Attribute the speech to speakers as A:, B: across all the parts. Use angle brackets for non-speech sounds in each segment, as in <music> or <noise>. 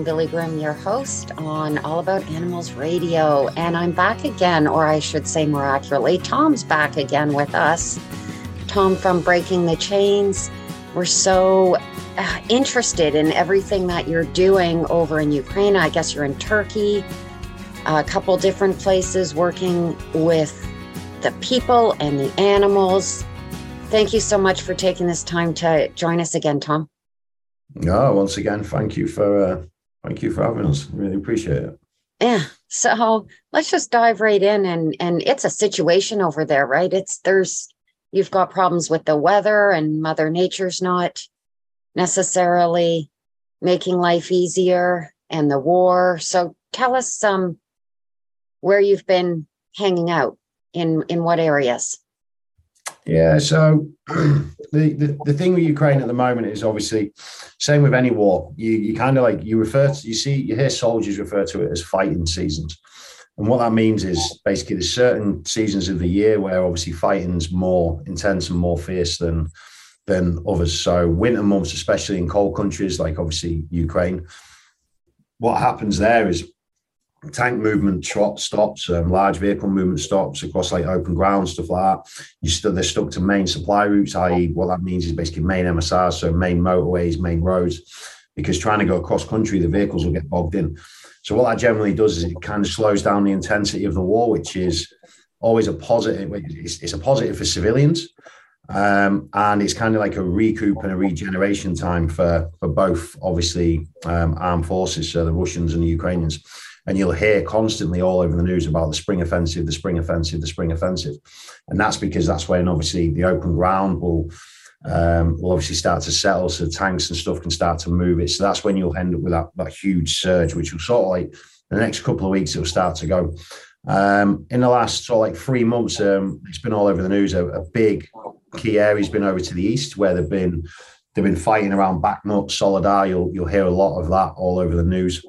A: I'm Billie Groom, your host on All About Animals Radio. And I'm back again, or I should say more accurately, Tom's back again with us. Tom from Breaking the Chains. We're so uh, interested in everything that you're doing over in Ukraine. I guess you're in Turkey, a couple different places working with the people and the animals. Thank you so much for taking this time to join us again, Tom.
B: No, once again, thank you for uh, thank you for having us. Really appreciate it.
A: Yeah. So let's just dive right in and and it's a situation over there, right? It's there's you've got problems with the weather and Mother Nature's not necessarily making life easier and the war. So tell us some um, where you've been hanging out in in what areas.
B: Yeah, so <clears throat> the, the, the thing with Ukraine at the moment is obviously same with any war. You you kind of like you refer to you see you hear soldiers refer to it as fighting seasons. And what that means is basically there's certain seasons of the year where obviously fighting's more intense and more fierce than than others. So winter months, especially in cold countries like obviously Ukraine, what happens there is tank movement stops, um, large vehicle movement stops across like open ground, stuff like that. You still they're stuck to main supply routes, i.e., what that means is basically main MSRs, so main motorways, main roads, because trying to go across country, the vehicles will get bogged in. So what that generally does is it kind of slows down the intensity of the war, which is always a positive. It's, it's a positive for civilians. Um, and it's kind of like a recoup and a regeneration time for for both, obviously, um, armed forces, so the Russians and the Ukrainians and you'll hear constantly all over the news about the spring offensive, the spring offensive, the spring offensive, and that's because that's when obviously the open ground will um, will obviously start to settle, so tanks and stuff can start to move it. So that's when you'll end up with that, that huge surge, which will sort of like the next couple of weeks it'll start to go. Um, in the last sort of like three months, um, it's been all over the news. A, a big key area's been over to the east where they've been they've been fighting around Bakhmut, Soledar. You'll you'll hear a lot of that all over the news.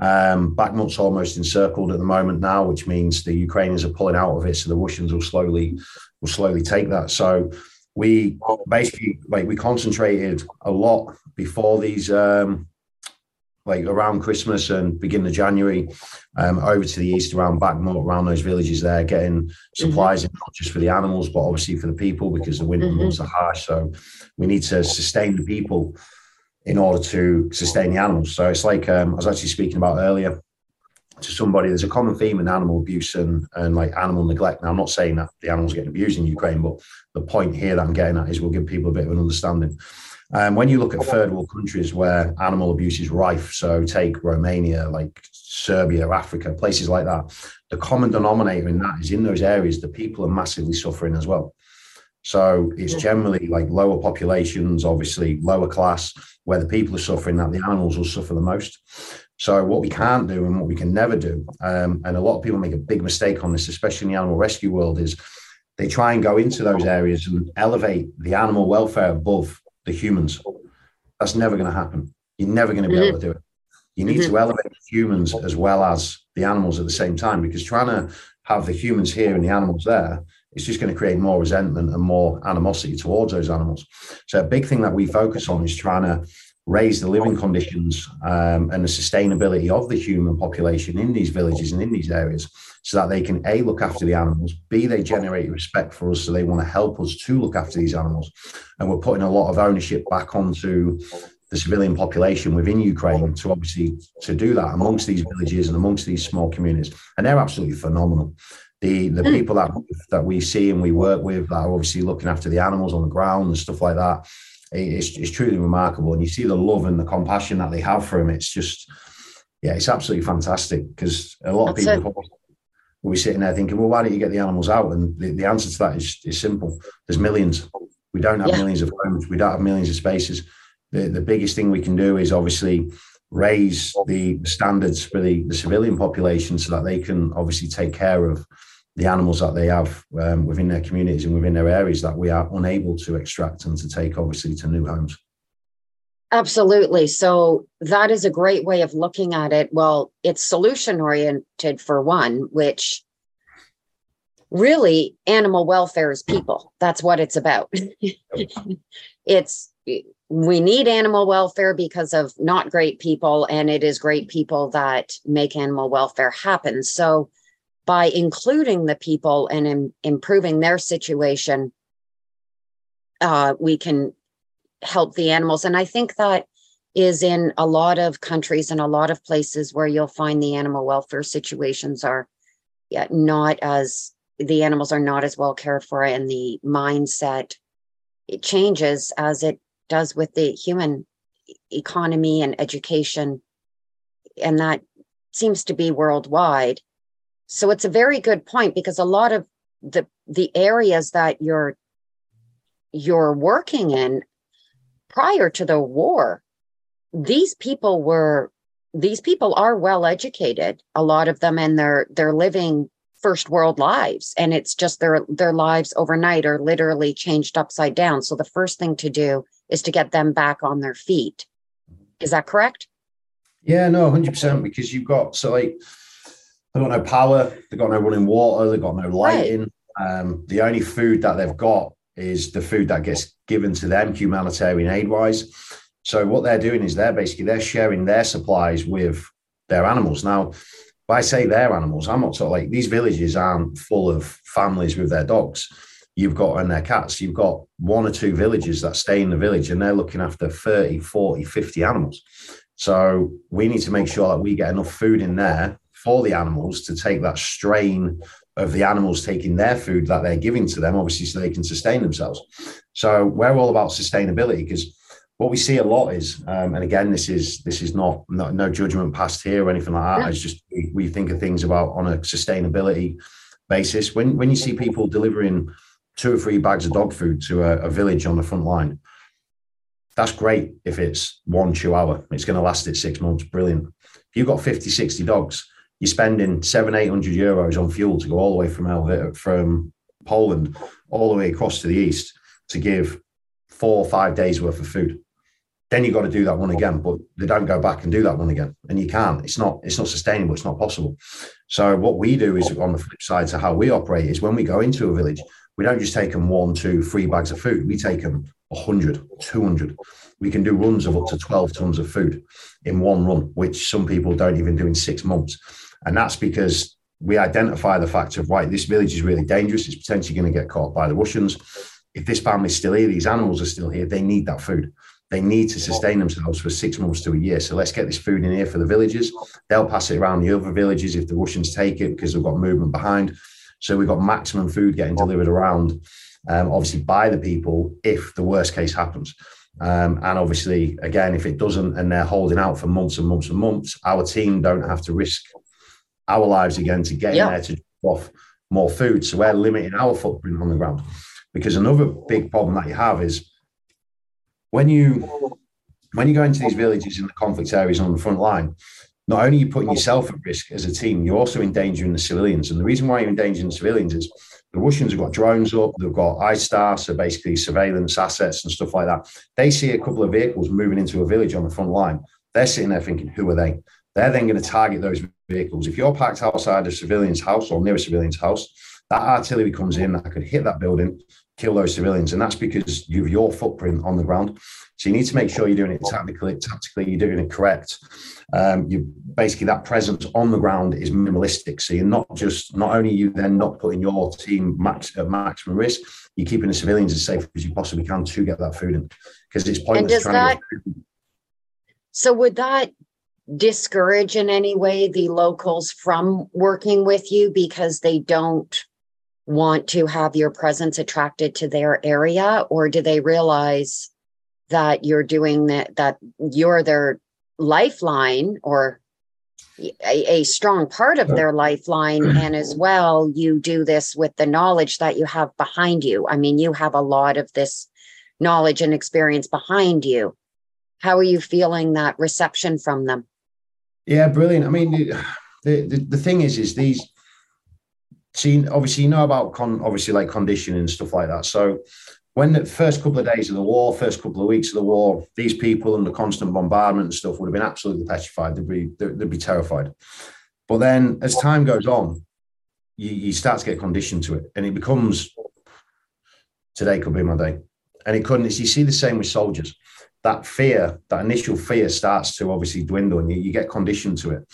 B: Um, Bakhmut's almost encircled at the moment now, which means the Ukrainians are pulling out of it. So the Russians will slowly will slowly take that. So we basically like we concentrated a lot before these um, like around Christmas and beginning of January, um, over to the east around Bakhmut, around those villages there, getting supplies mm-hmm. in not just for the animals, but obviously for the people because the winter mm-hmm. months are harsh. So we need to sustain the people in order to sustain the animals. So it's like um, I was actually speaking about earlier to somebody. There's a common theme in animal abuse and and like animal neglect. Now I'm not saying that the animals getting abused in Ukraine, but the point here that I'm getting at is we'll give people a bit of an understanding. Um, when you look at third world countries where animal abuse is rife, so take Romania, like Serbia, Africa, places like that, the common denominator in that is in those areas the people are massively suffering as well. So it's generally like lower populations, obviously lower class, where the people are suffering, that the animals will suffer the most. So what we can't do and what we can never do, um, and a lot of people make a big mistake on this, especially in the animal rescue world, is they try and go into those areas and elevate the animal welfare above the humans. That's never going to happen. You're never going to be mm-hmm. able to do it. You need mm-hmm. to elevate humans as well as the animals at the same time because trying to have the humans here and the animals there it's just going to create more resentment and more animosity towards those animals. So a big thing that we focus on is trying to raise the living conditions um, and the sustainability of the human population in these villages and in these areas so that they can a look after the animals b they generate respect for us so they want to help us to look after these animals. And we're putting a lot of ownership back onto the civilian population within Ukraine to obviously to do that amongst these villages and amongst these small communities, and they're absolutely phenomenal the the mm. people that that we see and we work with that are obviously looking after the animals on the ground and stuff like that it's, it's truly remarkable. And you see the love and the compassion that they have for him. It's just yeah it's absolutely fantastic because a lot That's of people will be sitting there thinking well why don't you get the animals out? And the, the answer to that is, is simple. There's millions. We don't have yeah. millions of homes. We don't have millions of spaces. The, the biggest thing we can do is obviously raise the standards for the, the civilian population so that they can obviously take care of the animals that they have um, within their communities and within their areas that we are unable to extract and to take obviously to new homes.
A: Absolutely. So that is a great way of looking at it. Well it's solution oriented for one which really animal welfare is people. That's what it's about. <laughs> It's we need animal welfare because of not great people, and it is great people that make animal welfare happen. So, by including the people and in, improving their situation, uh, we can help the animals. And I think that is in a lot of countries and a lot of places where you'll find the animal welfare situations are not as the animals are not as well cared for and the mindset it changes as it does with the human economy and education and that seems to be worldwide so it's a very good point because a lot of the the areas that you're you're working in prior to the war these people were these people are well educated a lot of them and they're they're living first world lives. And it's just their their lives overnight are literally changed upside down. So the first thing to do is to get them back on their feet. Is that correct?
B: Yeah no 100% because you've got so like they've got no power they've got no running water they've got no lighting right. um, the only food that they've got is the food that gets given to them humanitarian aid wise so what they're doing is they're basically they're sharing their supplies with their animals. Now, if I say their animals, I'm not talking like these villages aren't full of families with their dogs. You've got and their cats. You've got one or two villages that stay in the village and they're looking after 30, 40, 50 animals. So we need to make sure that we get enough food in there for the animals to take that strain of the animals taking their food that they're giving to them, obviously, so they can sustain themselves. So we're all about sustainability because what we see a lot is, um, and again, this is this is not, not no judgment passed here or anything like that. It's just we, we think of things about on a sustainability basis. When when you see people delivering two or three bags of dog food to a, a village on the front line, that's great if it's one chihuahua. It's going to last it six months. Brilliant. If you've got 50, 60 dogs, you're spending seven, 800 euros on fuel to go all the way from Helvet, from Poland all the way across to the east to give four or five days worth of food. Then you've got to do that one again but they don't go back and do that one again. And you can't. It's not it's not sustainable. It's not possible. So what we do is on the flip side to how we operate is when we go into a village we don't just take them one two three bags of food. We take them 100 200 we can do runs of up to 12 tons of food in one run which some people don't even do in six months and that's because we identify the fact of right this village is really dangerous it's potentially going to get caught by the russians if this family's still here these animals are still here they need that food they need to sustain themselves for six months to a year. So let's get this food in here for the villagers. They'll pass it around the other villages if the Russians take it because they've got movement behind. So we've got maximum food getting delivered around, um, obviously by the people if the worst case happens. Um, and obviously, again, if it doesn't and they're holding out for months and months and months, our team don't have to risk our lives again to get yeah. in there to drop off more food. So we're limiting our footprint on the ground. Because another big problem that you have is when you when you go into these villages in the conflict areas on the front line, not only are you putting yourself at risk as a team, you're also endangering the civilians. And the reason why you're endangering the civilians is the Russians have got drones up, they've got ISTAR, so basically surveillance assets and stuff like that. They see a couple of vehicles moving into a village on the front line. They're sitting there thinking, who are they? They're then going to target those vehicles. If you're parked outside a civilian's house or near a civilian's house, that artillery comes in that could hit that building, kill those civilians. And that's because you have your footprint on the ground. So you need to make sure you're doing it tactically, tactically, you're doing it correct. Um, you basically that presence on the ground is minimalistic. So you're not just not only you then not putting your team max at maximum risk, you're keeping the civilians as safe as you possibly can to get that food in. Because it's pointless And trying that, to
A: So would that discourage in any way the locals from working with you because they don't want to have your presence attracted to their area? Or do they realize that you're doing that that you're their lifeline or a, a strong part of their lifeline? <clears throat> And as well you do this with the knowledge that you have behind you. I mean you have a lot of this knowledge and experience behind you. How are you feeling that reception from them
B: yeah brilliant i mean the, the, the thing is is these see, obviously, you know about con, obviously like conditioning and stuff like that. So when the first couple of days of the war, first couple of weeks of the war, these people the constant bombardment and stuff would have been absolutely petrified. They'd be they'd be terrified. But then as time goes on, you, you start to get conditioned to it, and it becomes today could be my day, and it couldn't. You see the same with soldiers. That fear, that initial fear starts to obviously dwindle and you, you get conditioned to it.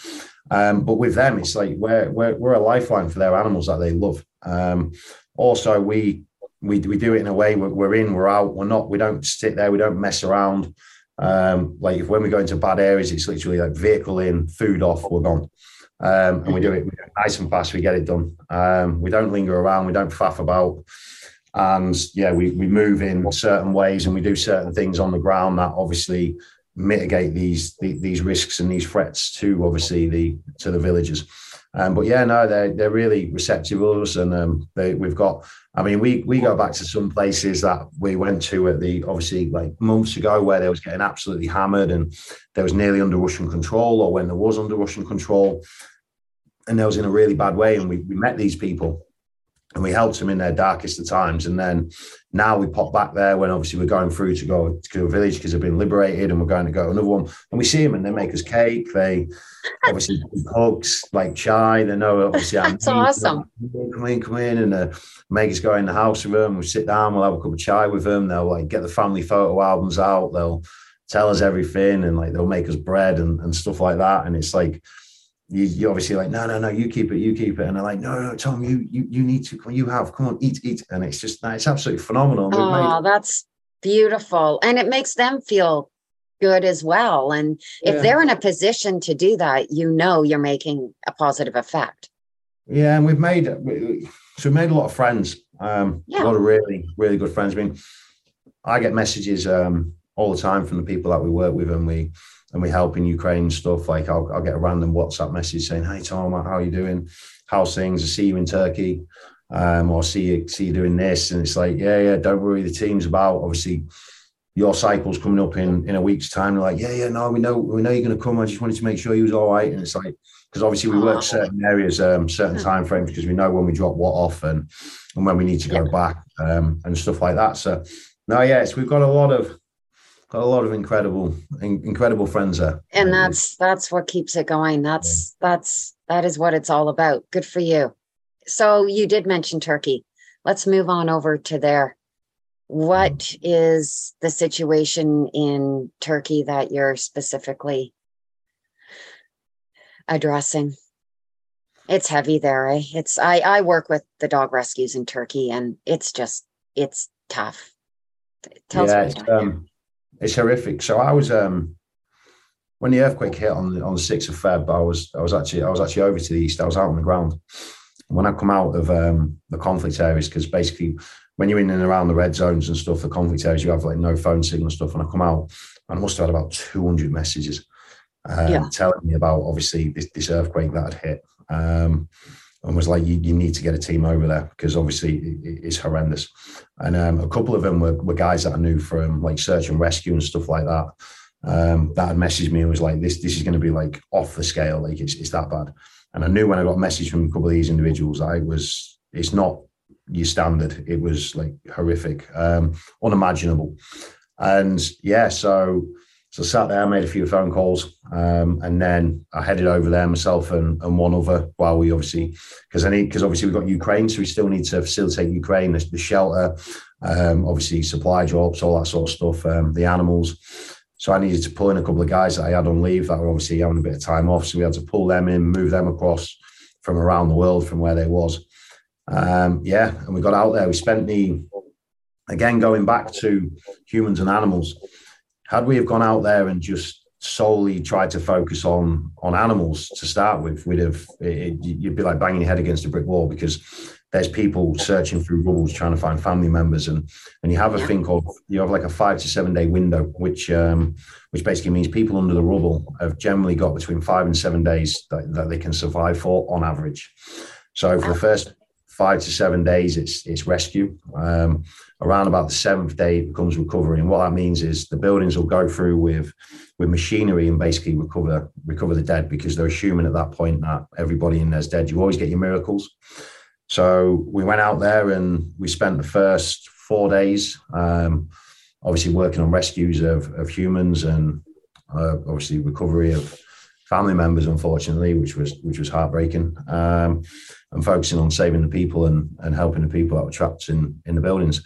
B: Um, but with them, it's like we're, we're, we're a lifeline for their animals that they love. Um, also, we, we, we do it in a way we're, we're in, we're out, we're not, we don't sit there, we don't mess around. Um, like if when we go into bad areas, it's literally like vehicle in, food off, we're gone. Um, and we do, it, we do it nice and fast. We get it done. Um, we don't linger around. We don't faff about. And yeah, we, we move in certain ways and we do certain things on the ground that obviously mitigate these the, these risks and these threats to obviously the to the villagers. Um, but yeah, no, they're they're really receptive of us, and um, they, we've got. I mean, we we go back to some places that we went to at the obviously like months ago where they was getting absolutely hammered, and there was nearly under Russian control, or when there was under Russian control, and there was in a really bad way. And we we met these people, and we helped them in their darkest of times. And then now we pop back there when obviously we're going through to go to a village because they've been liberated and we're going to go to another one. And we see them and they make us cake. They obviously hugs like chai. They know obviously <laughs>
A: that's awesome.
B: Come in, come in, and uh, make us go in the house with them. We sit down, we'll have a cup of chai with them. They'll like get the family photo albums out. They'll tell us everything and like they'll make us bread and, and stuff like that. And it's like you, you obviously like, no, no, no, you keep it, you keep it. And they're like, no, no, Tom, you you you need to, you have, come on, eat, eat. And it's just, it's absolutely phenomenal.
A: Oh, that's beautiful. And it makes them feel good as well. And if they're in a position to do that, you know you're making a positive effect.
B: Yeah, and we've made so we made a lot of friends. Um, yeah. a lot of really, really good friends. I mean, I get messages um all the time from the people that we work with, and we and we help in Ukraine stuff. Like I'll, I'll get a random WhatsApp message saying, "Hey Tom, how are you doing? How's things? I see you in Turkey, um, or see you see you doing this." And it's like, "Yeah, yeah, don't worry. The team's about obviously." Your cycle's coming up in, in a week's time. They're like, yeah, yeah, no, we know, we know you're going to come. I just wanted to make sure you was all right. And it's like, because obviously we work certain areas, um, certain <laughs> time frames, because we know when we drop what off and and when we need to go yeah. back um, and stuff like that. So, no, yes, we've got a lot of a lot of incredible incredible friends there.
A: And that's that's what keeps it going. That's yeah. that's that is what it's all about. Good for you. So you did mention turkey. Let's move on over to there. What mm. is the situation in turkey that you're specifically addressing? It's heavy there eh? it's i i work with the dog rescues in turkey and it's just it's tough.
B: Tell yeah, it's horrific. So I was um when the earthquake hit on the on the sixth of Feb, I was I was actually I was actually over to the east. I was out on the ground. When I come out of um, the conflict areas, because basically when you're in and around the red zones and stuff, the conflict areas, you have like no phone signal stuff. And I come out, and I must have had about 200 messages um, yeah. telling me about obviously this, this earthquake that had hit. Um, and was like, you, you need to get a team over there because obviously it, it's horrendous. And um, a couple of them were, were guys that I knew from like search and rescue and stuff like that. Um, that had messaged me and was like, this this is going to be like off the scale, like it's, it's that bad. And I knew when I got a message from a couple of these individuals, I was, it's not your standard. It was like horrific, um, unimaginable. And yeah, so so I sat there, made a few phone calls, um, and then I headed over there myself and, and one other while we obviously because I need because obviously we've got Ukraine, so we still need to facilitate Ukraine, the, the shelter, um, obviously supply drops, all that sort of stuff, um, the animals. So I needed to pull in a couple of guys that I had on leave that were obviously having a bit of time off. So we had to pull them in, move them across from around the world from where they was. Um, yeah, and we got out there. We spent the again going back to humans and animals had we have gone out there and just solely tried to focus on on animals to start with, we'd have it, you'd be like banging your head against a brick wall because there's people searching through rubbles trying to find family members. And and you have a thing called you have like a five to seven day window which um which basically means people under the rubble have generally got between five and seven days that, that they can survive for on average. So for the first five to seven days, it's it's rescue. Um, around about the seventh day, it becomes recovery, and what that means is the buildings will go through with with machinery and basically recover recover the dead because they're assuming at that point that everybody in there's dead. You always get your miracles. So we went out there and we spent the first four days, um, obviously working on rescues of of humans and uh, obviously recovery of family members, unfortunately, which was which was heartbreaking. Um, and focusing on saving the people and, and helping the people that were trapped in, in the buildings.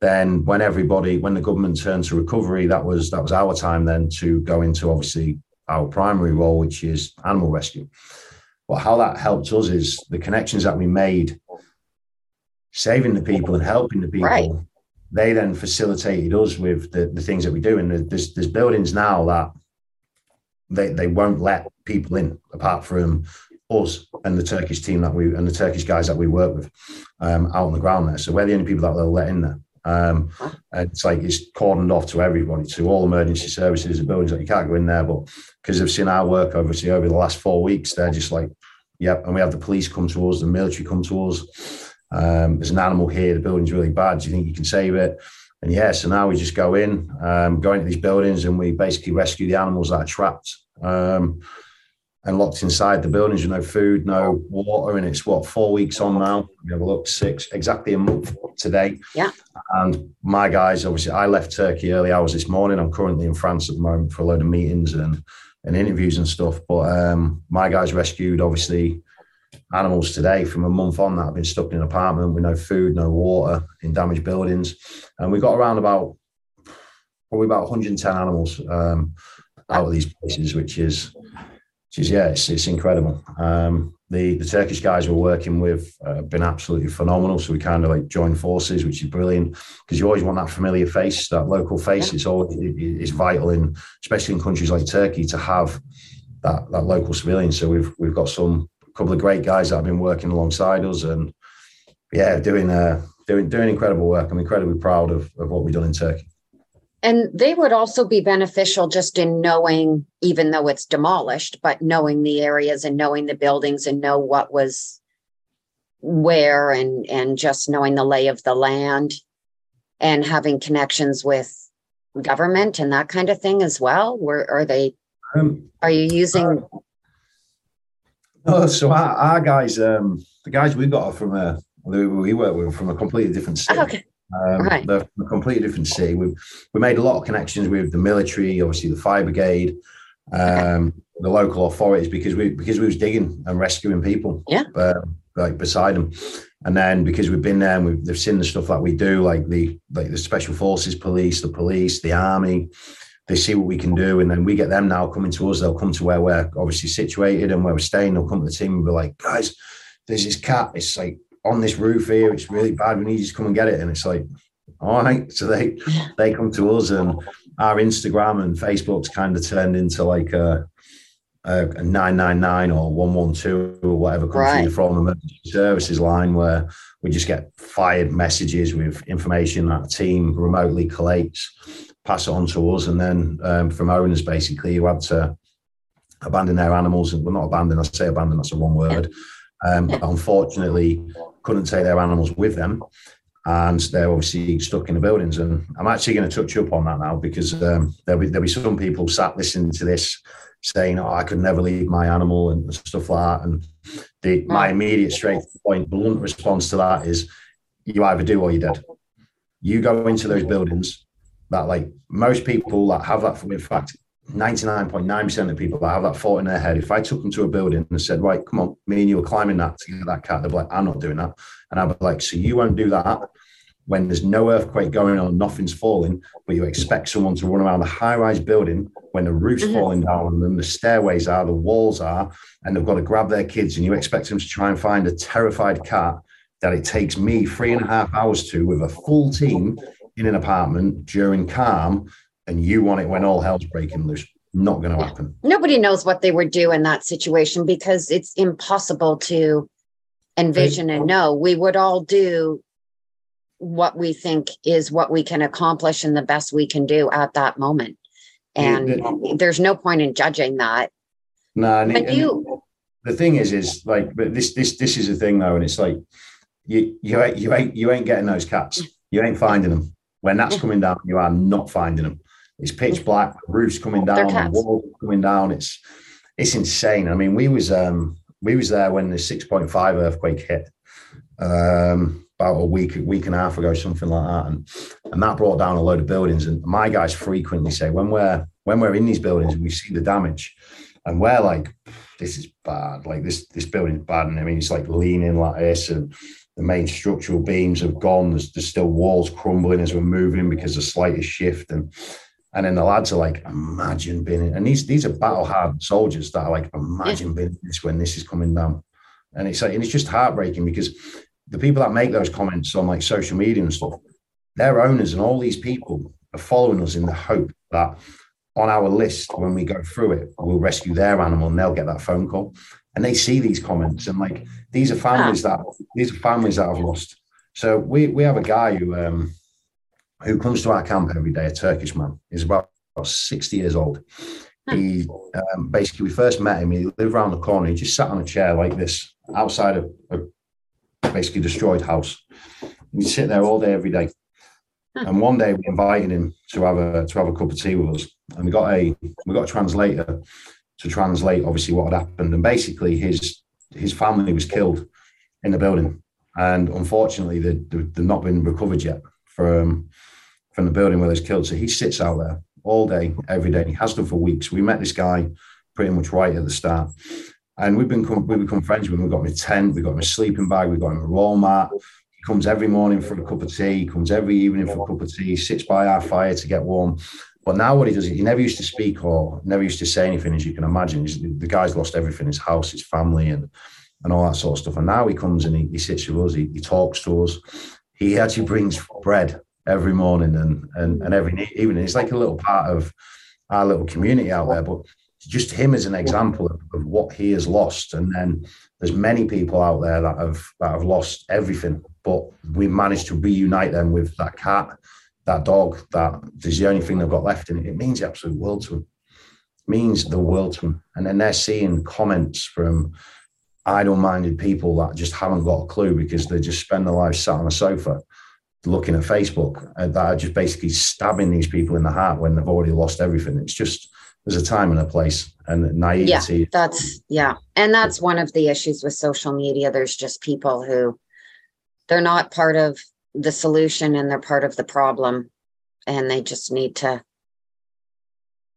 B: Then when everybody, when the government turned to recovery, that was that was our time then to go into obviously our primary role, which is animal rescue. But how that helped us is the connections that we made, saving the people and helping the people. Right. They then facilitated us with the, the things that we do. And there's there's buildings now that they, they won't let people in apart from us and the Turkish team that we and the Turkish guys that we work with um, out on the ground there. So we're the only people that they'll let in there. Um, and it's like it's cordoned off to everybody, to all emergency services and buildings that you can't go in there. But because they've seen our work obviously over the last four weeks, they're just like, yep. And we have the police come to us, the military come to us. Um, there's an animal here, the building's really bad. Do you think you can save it? And yeah, so now we just go in, um, go into these buildings and we basically rescue the animals that are trapped. Um, and locked inside the buildings with no food, no water. And it's what, four weeks on now? We have a look, six, exactly a month today.
A: Yeah.
B: And my guys, obviously, I left Turkey early hours this morning. I'm currently in France at the moment for a load of meetings and, and interviews and stuff. But um, my guys rescued, obviously, animals today from a month on that have been stuck in an apartment with no food, no water, in damaged buildings. And we got around about probably about 110 animals um, out of these places, which is is yeah, it's, it's incredible. Um, the the Turkish guys we're working with uh, have been absolutely phenomenal. So we kind of like join forces, which is brilliant because you always want that familiar face, that local face. It's always it, it's vital in, especially in countries like Turkey, to have that that local civilian. So we've we've got some couple of great guys that have been working alongside us, and yeah, doing uh, doing doing incredible work. I'm incredibly proud of of what we've done in Turkey.
A: And they would also be beneficial just in knowing, even though it's demolished, but knowing the areas and knowing the buildings and know what was where and and just knowing the lay of the land and having connections with government and that kind of thing as well. Where are they? Um, are you using?
B: Uh, so our, our guys, um, the guys we got from a we work with from a completely different state. Okay. Um, right. They're from a completely different city. We we made a lot of connections with the military, obviously the fire brigade, um, the local authorities because we because we was digging and rescuing people.
A: Yeah. Uh,
B: like beside them, and then because we've been there and we've they've seen the stuff that we do, like the like the special forces police, the police, the army. They see what we can do, and then we get them now coming to us. They'll come to where we're obviously situated and where we're staying. They'll come to the team and be like, guys, there's this cat. It's like on this roof here. It's really bad. We need you to come and get it. And it's like, all right. So they <laughs> they come to us, and our Instagram and Facebook's kind of turned into like a, a, a 999 or 112 or whatever comes right. from emergency services line where we just get fired messages with information that the team remotely collates, pass it on to us, and then um, from owners basically who had to abandon their animals and well not abandon, I say abandon, that's a wrong word. Um, unfortunately, couldn't take their animals with them, and they're obviously stuck in the buildings. And I'm actually going to touch up on that now because um, there'll be there'll be some people sat listening to this saying, "Oh, I could never leave my animal" and stuff like that. And the, my immediate straight point, blunt response to that is, you either do or you're dead. You go into those buildings that, like most people that have that. In fact, 99.9% of people that have that thought in their head, if I took them to a building and said, right, come on, me and you are climbing that to get that cat, they'd be like, I'm not doing that. And I'd be like, so you won't do that when there's no earthquake going on, nothing's falling, but you expect someone to run around a high rise building when the roof's mm-hmm. falling down on them, the stairways are, the walls are, and they've got to grab their kids, and you expect them to try and find a terrified cat that it takes me three and a half hours to with a full team in an apartment during calm and you want it when all hell's breaking loose. Not going to happen.
A: Nobody knows what they would do in that situation because it's impossible to envision and know. We would all do what we think is what we can accomplish and the best we can do at that moment. And there's no point in judging that.
B: No, nah, but you. The thing is, is like, but this, this, this is the thing though, and it's like, you, you, ain't, you ain't, you ain't getting those cats. You ain't finding them. When that's coming down, you are not finding them. It's pitch black, roofs coming down, The walls coming down. It's it's insane. I mean, we was um we was there when the 6.5 earthquake hit. Um, about a week, week and a half ago, something like that, and and that brought down a load of buildings. And my guys frequently say when we're when we're in these buildings we see the damage, and we're like, this is bad. Like this this building's bad. And I mean, it's like leaning like this, and the main structural beams have gone. There's, there's still walls crumbling as we're moving because the slightest shift. And and then the lads are like, imagine being in, and these these are battle hard soldiers that are like, imagine being this when this is coming down. And it's like, and it's just heartbreaking because the people that make those comments on like social media and stuff, their owners and all these people are following us in the hope that on our list when we go through it, we'll rescue their animal and they'll get that phone call. And they see these comments and like these are families that these are families that have lost. So we we have a guy who um who comes to our camp every day, a Turkish man. He's about, about 60 years old. Hmm. He um, basically we first met him. He lived around the corner. He just sat on a chair like this outside of a basically destroyed house. He'd sit there all day every day. And one day we invited him to have a to have a cup of tea with us, and we got a we got a translator to translate obviously what had happened. And basically, his his family was killed in the building, and unfortunately, they, they've not been recovered yet from from the building where they killed. So he sits out there all day, every day. He has done for weeks. We met this guy pretty much right at the start. And we've been we've become friends with him. We got him a tent, we've got him a sleeping bag, we've got him a roll mat, he comes every morning for a cup of tea. He comes every evening for a cup of tea. Sits by our fire to get warm. But now what he does, is he never used to speak or never used to say anything, as you can imagine. He's, the guy's lost everything: his house, his family, and and all that sort of stuff. And now he comes and he, he sits with us. He, he talks to us. He actually brings bread every morning and and and every evening. It's like a little part of our little community out there. But just him as an example of, of what he has lost, and then there's many people out there that have that have lost everything, but we managed to reunite them with that cat, that dog, that is the only thing they've got left in it. Means the absolute world to them. It means the world to them. And then they're seeing comments from idle-minded people that just haven't got a clue because they just spend their lives sat on a sofa looking at Facebook uh, that are just basically stabbing these people in the heart when they've already lost everything. It's just there's a time and a place and naivety.
A: Yeah, that's yeah. And that's one of the issues with social media. There's just people who they're not part of the solution and they're part of the problem. And they just need to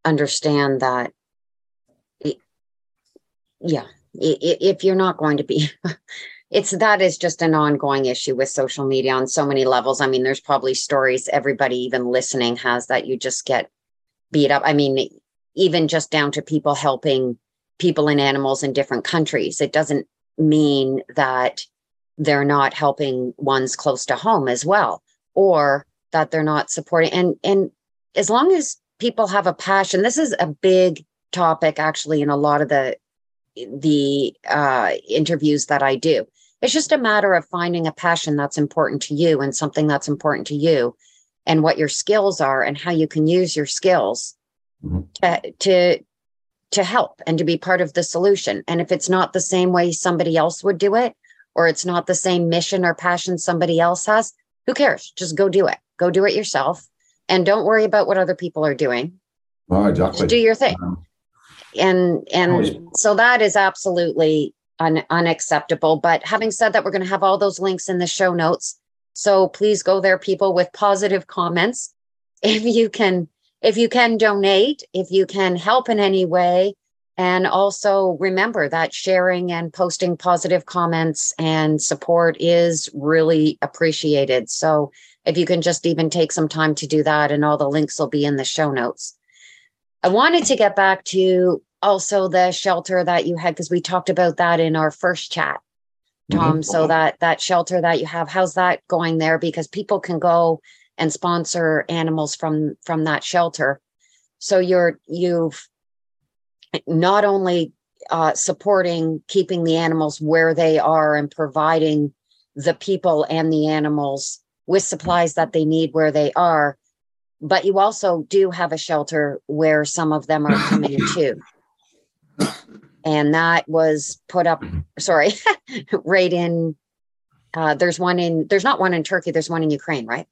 A: understand that yeah, if you're not going to be <laughs> it's that is just an ongoing issue with social media on so many levels. I mean, there's probably stories everybody even listening has that you just get beat up. I mean, even just down to people helping people and animals in different countries. It doesn't mean that they're not helping ones close to home as well, or that they're not supporting. And and as long as people have a passion, this is a big topic actually in a lot of the the uh, interviews that I do. It's just a matter of finding a passion that's important to you and something that's important to you, and what your skills are and how you can use your skills mm-hmm. to, to to help and to be part of the solution. And if it's not the same way somebody else would do it, or it's not the same mission or passion somebody else has, who cares? Just go do it. Go do it yourself. And don't worry about what other people are doing.
B: Oh, exactly.
A: Just do your thing. Um, and and so that is absolutely un, unacceptable. But having said that, we're going to have all those links in the show notes. So please go there, people, with positive comments. <laughs> If you can if you can donate, if you can help in any way, and also remember that sharing and posting positive comments and support is really appreciated. So if you can just even take some time to do that, and all the links will be in the show notes. I wanted to get back to also the shelter that you had because we talked about that in our first chat, Tom. Mm-hmm. So that that shelter that you have, how's that going there? Because people can go and sponsor animals from from that shelter so you're you've not only uh, supporting keeping the animals where they are and providing the people and the animals with supplies that they need where they are but you also do have a shelter where some of them are coming <laughs> to and that was put up sorry <laughs> right in uh, there's one in there's not one in turkey there's one in ukraine right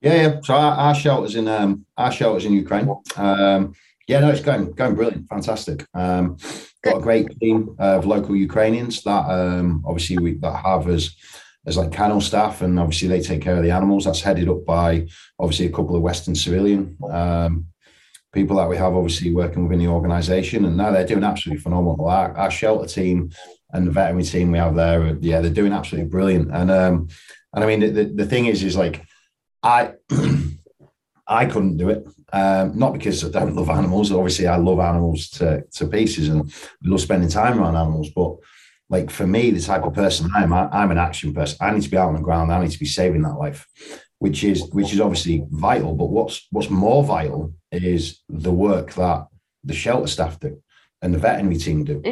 B: yeah, yeah. So our, our shelters in um, our shelters in Ukraine. Um, yeah, no, it's going going brilliant, fantastic. Um, got a great team of local Ukrainians that um, obviously we that have as as like kennel staff, and obviously they take care of the animals. That's headed up by obviously a couple of Western civilian um, people that we have obviously working within the organisation, and now they're doing absolutely phenomenal. Our, our, shelter team and the veterinary team we have there, yeah, they're doing absolutely brilliant. And um, and I mean, the, the, the thing is, is like I. <clears throat> I couldn't do it. Um, not because I don't love animals. Obviously, I love animals to, to pieces and love spending time around animals. But like for me, the type of person I am, I, I'm an action person. I need to be out on the ground. I need to be saving that life, which is which is obviously vital. But what's what's more vital is the work that the shelter staff do and the veterinary team do.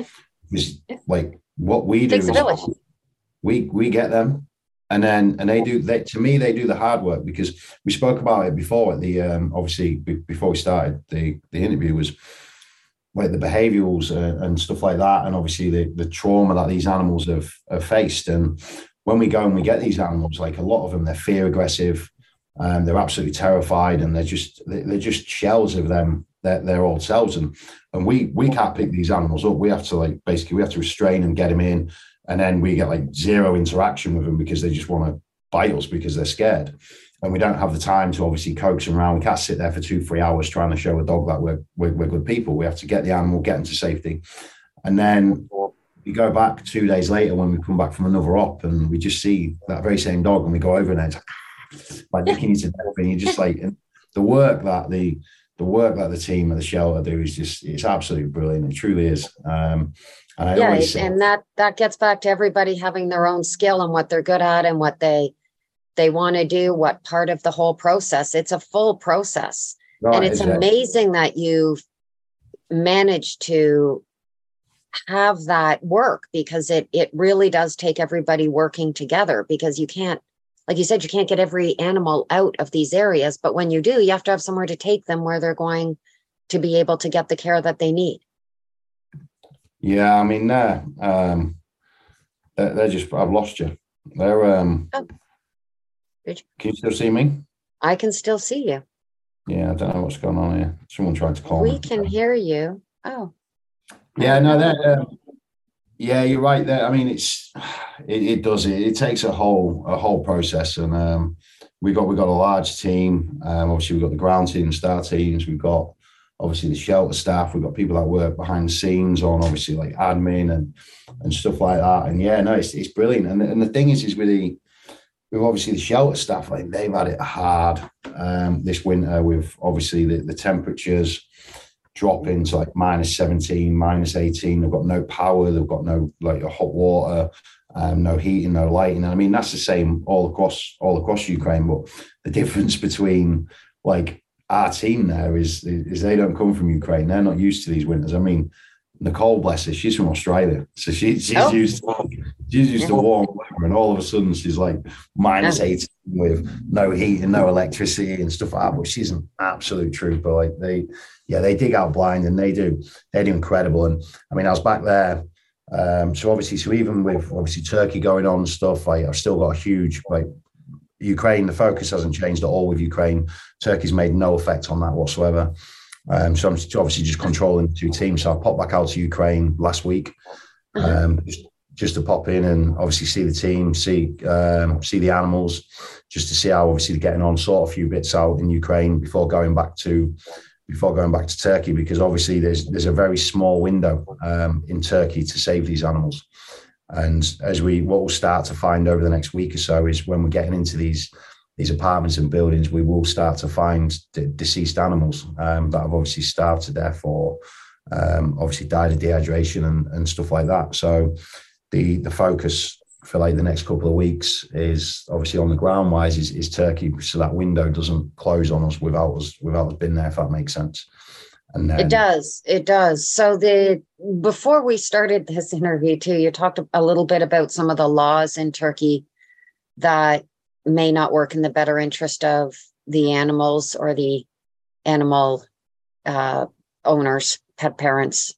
B: Is like what we do. Is we we get them and then and they do they to me they do the hard work because we spoke about it before at the um obviously before we started the the interview was like the behaviorals uh, and stuff like that and obviously the the trauma that these animals have, have faced and when we go and we get these animals like a lot of them they're fear aggressive um, they're absolutely terrified and they're just they're just shells of them their, their old selves. And and we we can't pick these animals up. We have to like basically we have to restrain and get them in and then we get like zero interaction with them because they just want to bite us because they're scared. And we don't have the time to obviously coax them around. We can't sit there for two three hours trying to show a dog that we're, we're, we're good people. We have to get the animal get them to safety. And then we go back two days later when we come back from another op and we just see that very same dog and we go over and it's like, <laughs> like you to death and you just like the work that the the work that the team at the shelter do is just it's absolutely brilliant it truly is um,
A: and yeah, and that that gets back to everybody having their own skill and what they're good at and what they they want to do, what part of the whole process. It's a full process. Right, and it's amazing that you've managed to have that work because it it really does take everybody working together because you can't like you said you can't get every animal out of these areas but when you do you have to have somewhere to take them where they're going to be able to get the care that they need
B: yeah, I mean, no, um, they're, they're, just. I've lost you. They're. Um, oh. Can you still see me?
A: I can still see you.
B: Yeah, I don't know what's going on here. Someone tried to call
A: we
B: me.
A: We can hear you. Oh.
B: Yeah, no, that. Um, yeah, you're right there. I mean, it's it, it does it. It takes a whole a whole process, and um, we got we got a large team. Um, obviously, we've got the ground team, star teams. We've got obviously the shelter staff. We've got people that work behind the scenes on obviously like admin and and stuff like that. And yeah, no, it's, it's brilliant. And, and the thing is, is with the with obviously the shelter staff, like they've had it hard um, this winter with obviously the, the temperatures dropping into like minus 17, minus 18. They've got no power, they've got no like hot water, um, no heating, no lighting. And I mean, that's the same all across all across Ukraine. But the <laughs> difference between like our team there is is they don't come from Ukraine. They're not used to these winters. I mean, Nicole, bless her, she's from Australia, so she, she's oh. used to, she's used to warm weather, and all of a sudden she's like minus eight with no heat and no electricity and stuff like that. But she's an absolute trooper. Like they, yeah, they dig out blind and they do they do incredible. And I mean, I was back there. Um, so obviously, so even with obviously Turkey going on and stuff, like I've still got a huge like Ukraine, the focus hasn't changed at all with Ukraine. Turkey's made no effect on that whatsoever. Um, so I'm obviously just controlling the two teams. So I popped back out to Ukraine last week, uh-huh. um, just, just, to pop in and obviously see the team, see um, see the animals, just to see how obviously they're getting on, sort a few bits out in Ukraine before going back to before going back to Turkey, because obviously there's there's a very small window um, in Turkey to save these animals. And as we what we'll start to find over the next week or so is when we're getting into these these apartments and buildings, we will start to find d- deceased animals um, that have obviously starved to death or um, obviously died of dehydration and, and stuff like that. So the the focus for like the next couple of weeks is obviously on the ground wise is, is Turkey, so that window doesn't close on us without us without us being there, if that makes sense.
A: And then, it does. It does. So the before we started this interview too, you talked a little bit about some of the laws in Turkey that may not work in the better interest of the animals or the animal uh, owners, pet parents.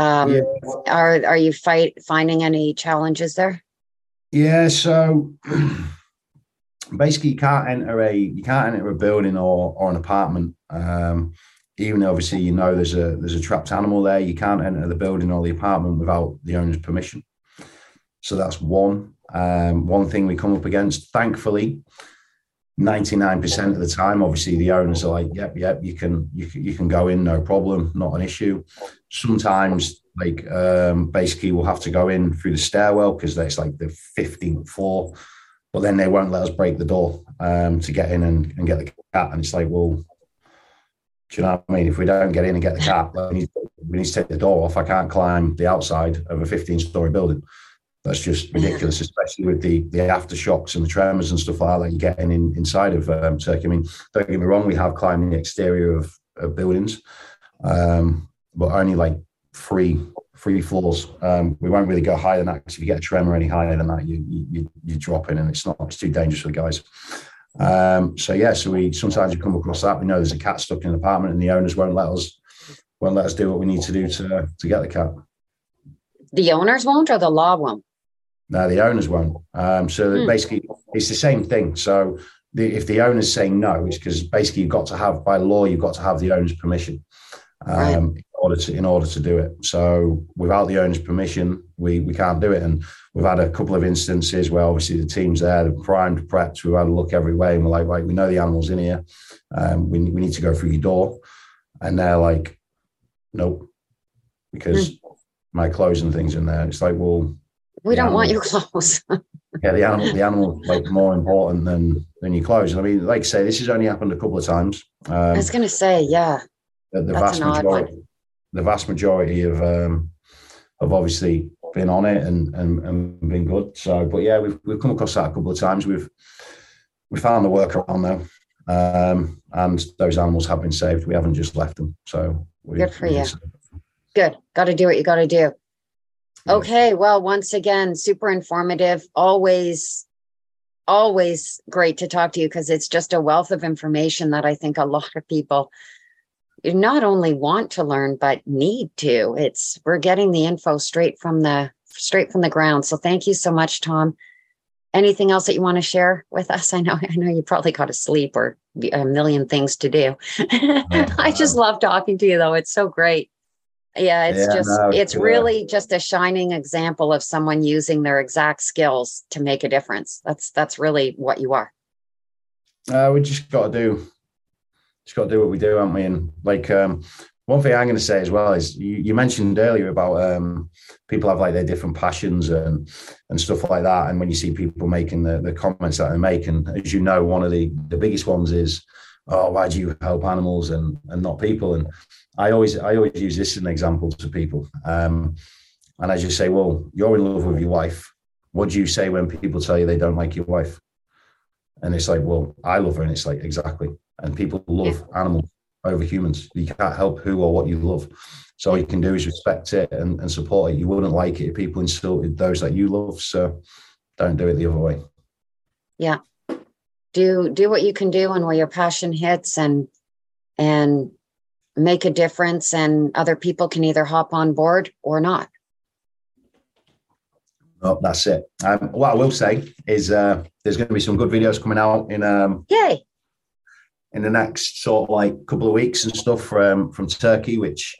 A: Um, yeah. Are are you fight finding any challenges there?
B: Yeah. So <clears throat> basically, you can't enter a you can't enter a building or or an apartment. Um, even obviously you know there's a there's a trapped animal there, you can't enter the building or the apartment without the owner's permission. So that's one um, one thing we come up against. Thankfully, 99% of the time, obviously the owners are like, yep, yep, you can, you can, you can go in, no problem, not an issue. Sometimes like um, basically we'll have to go in through the stairwell because that's like the 15th floor, but then they won't let us break the door um, to get in and, and get the cat. And it's like, well, do you know what I mean? If we don't get in and get the cat, we need, we need to take the door off. I can't climb the outside of a 15 story building that's just ridiculous, especially with the the aftershocks and the tremors and stuff like that you're getting in, inside of um, Turkey. I mean, don't get me wrong, we have climbed the exterior of, of buildings, um, but only like three three floors. Um, we won't really go higher than that because if you get a tremor any higher than that, you you you drop in, and it's not it's too dangerous for the guys. Um, so yeah, so we sometimes we come across that. We know there's a cat stuck in an apartment, and the owners won't let us won't let us do what we need to do to to get the cat.
A: The owners won't, or the law won't.
B: No, the owners won't. Um, so hmm. basically, it's the same thing. So the, if the owner's saying no, it's because basically you've got to have by law you've got to have the owner's permission um, right. in order to in order to do it. So without the owner's permission, we we can't do it. And we've had a couple of instances where obviously the team's there, they're primed, prepped. We've had a look every way, and we're like, right, we know the animal's in here. Um, we we need to go through your door, and they're like, nope, because. Hmm. My clothes and things in there. It's like, well,
A: we don't animal, want your clothes. <laughs>
B: yeah, the animal, the animal, like more important than than your clothes. I mean, like I say, this has only happened a couple of times.
A: Um, I was going to say, yeah,
B: the, the vast majority, the vast majority of um, have obviously been on it and, and and been good. So, but yeah, we've we've come across that a couple of times. We've we found the workaround though, um, and those animals have been saved. We haven't just left them. So
A: good for you. Good. Got to do what you got to do. Okay. Well, once again, super informative. Always, always great to talk to you because it's just a wealth of information that I think a lot of people not only want to learn but need to. It's we're getting the info straight from the straight from the ground. So thank you so much, Tom. Anything else that you want to share with us? I know <laughs> I know you probably got to sleep or a million things to do. <laughs> I just love talking to you though. It's so great. Yeah, it's yeah, just no, it's yeah. really just a shining example of someone using their exact skills to make a difference. That's that's really what you are.
B: Uh, we just got to do, just got to do what we do, haven't we? And like um, one thing I'm going to say as well is you, you mentioned earlier about um, people have like their different passions and and stuff like that. And when you see people making the, the comments that they make, and as you know, one of the the biggest ones is, "Oh, why do you help animals and and not people?" And I always I always use this as an example to people, um, and I just say, well, you're in love with your wife. What do you say when people tell you they don't like your wife? And it's like, well, I love her, and it's like exactly. And people love animals over humans. You can't help who or what you love. So all you can do is respect it and, and support it. You wouldn't like it if people insulted those that you love. So don't do it the other way.
A: Yeah. Do do what you can do and where your passion hits and and make a difference and other people can either hop on board or not.
B: Oh, that's it. Um, what I will say is uh, there's going to be some good videos coming out in um,
A: yay
B: in the next sort of like couple of weeks and stuff from from Turkey. Which,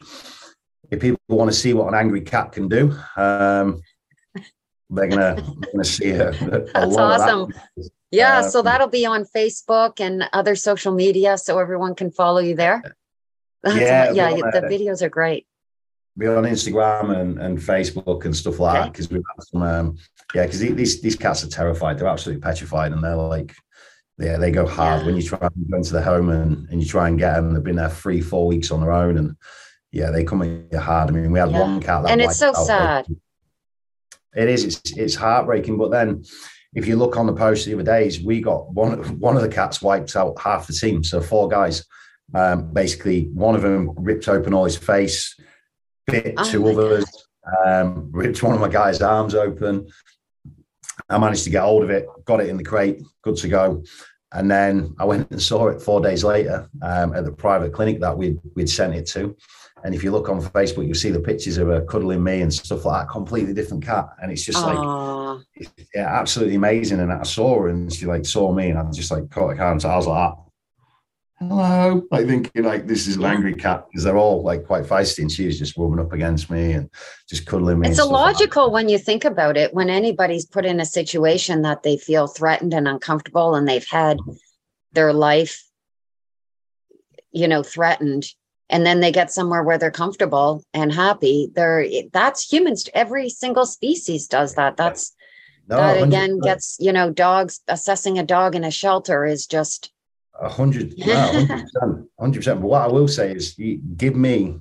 B: if people want to see what an angry cat can do, um, they're gonna they're gonna see a <laughs>
A: That's awesome. That. Yeah, so um, that'll be on Facebook and other social media, so everyone can follow you there. That's yeah, yeah. The videos are great.
B: Be on Instagram and, and Facebook and stuff like okay. that because we've had some. Um, yeah, because these these cats are terrified. They're absolutely petrified, and they're like, yeah, they go hard yeah. when you try and go into the home and, and you try and get them. They've been there three, four weeks on their own, and yeah, they come in hard. I mean, we had yeah. one cat
A: and it's so sad.
B: It is. It's it's heartbreaking, but then if you look on the post the other days, we got one <laughs> one of the cats wiped out half the team, so four guys. Um, basically, one of them ripped open all his face, bit oh two others, um, ripped one of my guys' arms open. I managed to get hold of it, got it in the crate, good to go. And then I went and saw it four days later um, at the private clinic that we'd, we'd sent it to. And if you look on Facebook, you'll see the pictures of her cuddling me and stuff like that. Completely different cat, and it's just Aww. like, yeah, absolutely amazing. And I saw her, and she like saw me, and I just like caught her hand. So I was like, hello. Like thinking like this is an angry cat because they're all like quite feisty and she was just warming up against me and just cuddling me.
A: It's illogical like when you think about it. When anybody's put in a situation that they feel threatened and uncomfortable and they've had their life, you know, threatened, and then they get somewhere where they're comfortable and happy. They're that's humans. Every single species does that. That's no, that again 100%. gets you know dogs assessing a dog in a shelter is just
B: a hundred, <laughs> hundred percent, hundred percent. But what I will say is, give me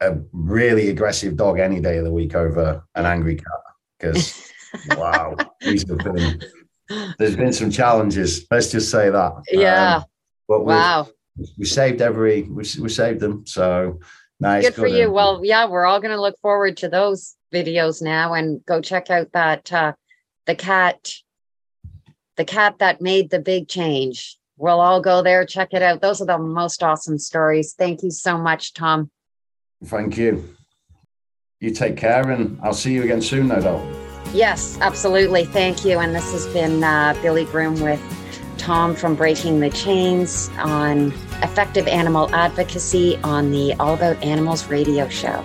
B: a really aggressive dog any day of the week over an angry cat because <laughs> wow, these have been there's been some challenges. Let's just say that.
A: Yeah. Um,
B: but wow. We saved every we, we saved them. So nice.
A: Good for you. Well, yeah, we're all going to look forward to those videos now and go check out that uh, the cat the cat that made the big change. We'll all go there, check it out. Those are the most awesome stories. Thank you so much, Tom.
B: Thank you. You take care, and I'll see you again soon, no doubt.
A: Yes, absolutely. Thank you. And this has been uh, Billie Groom with Tom from Breaking the Chains on effective animal advocacy on the All About Animals radio show.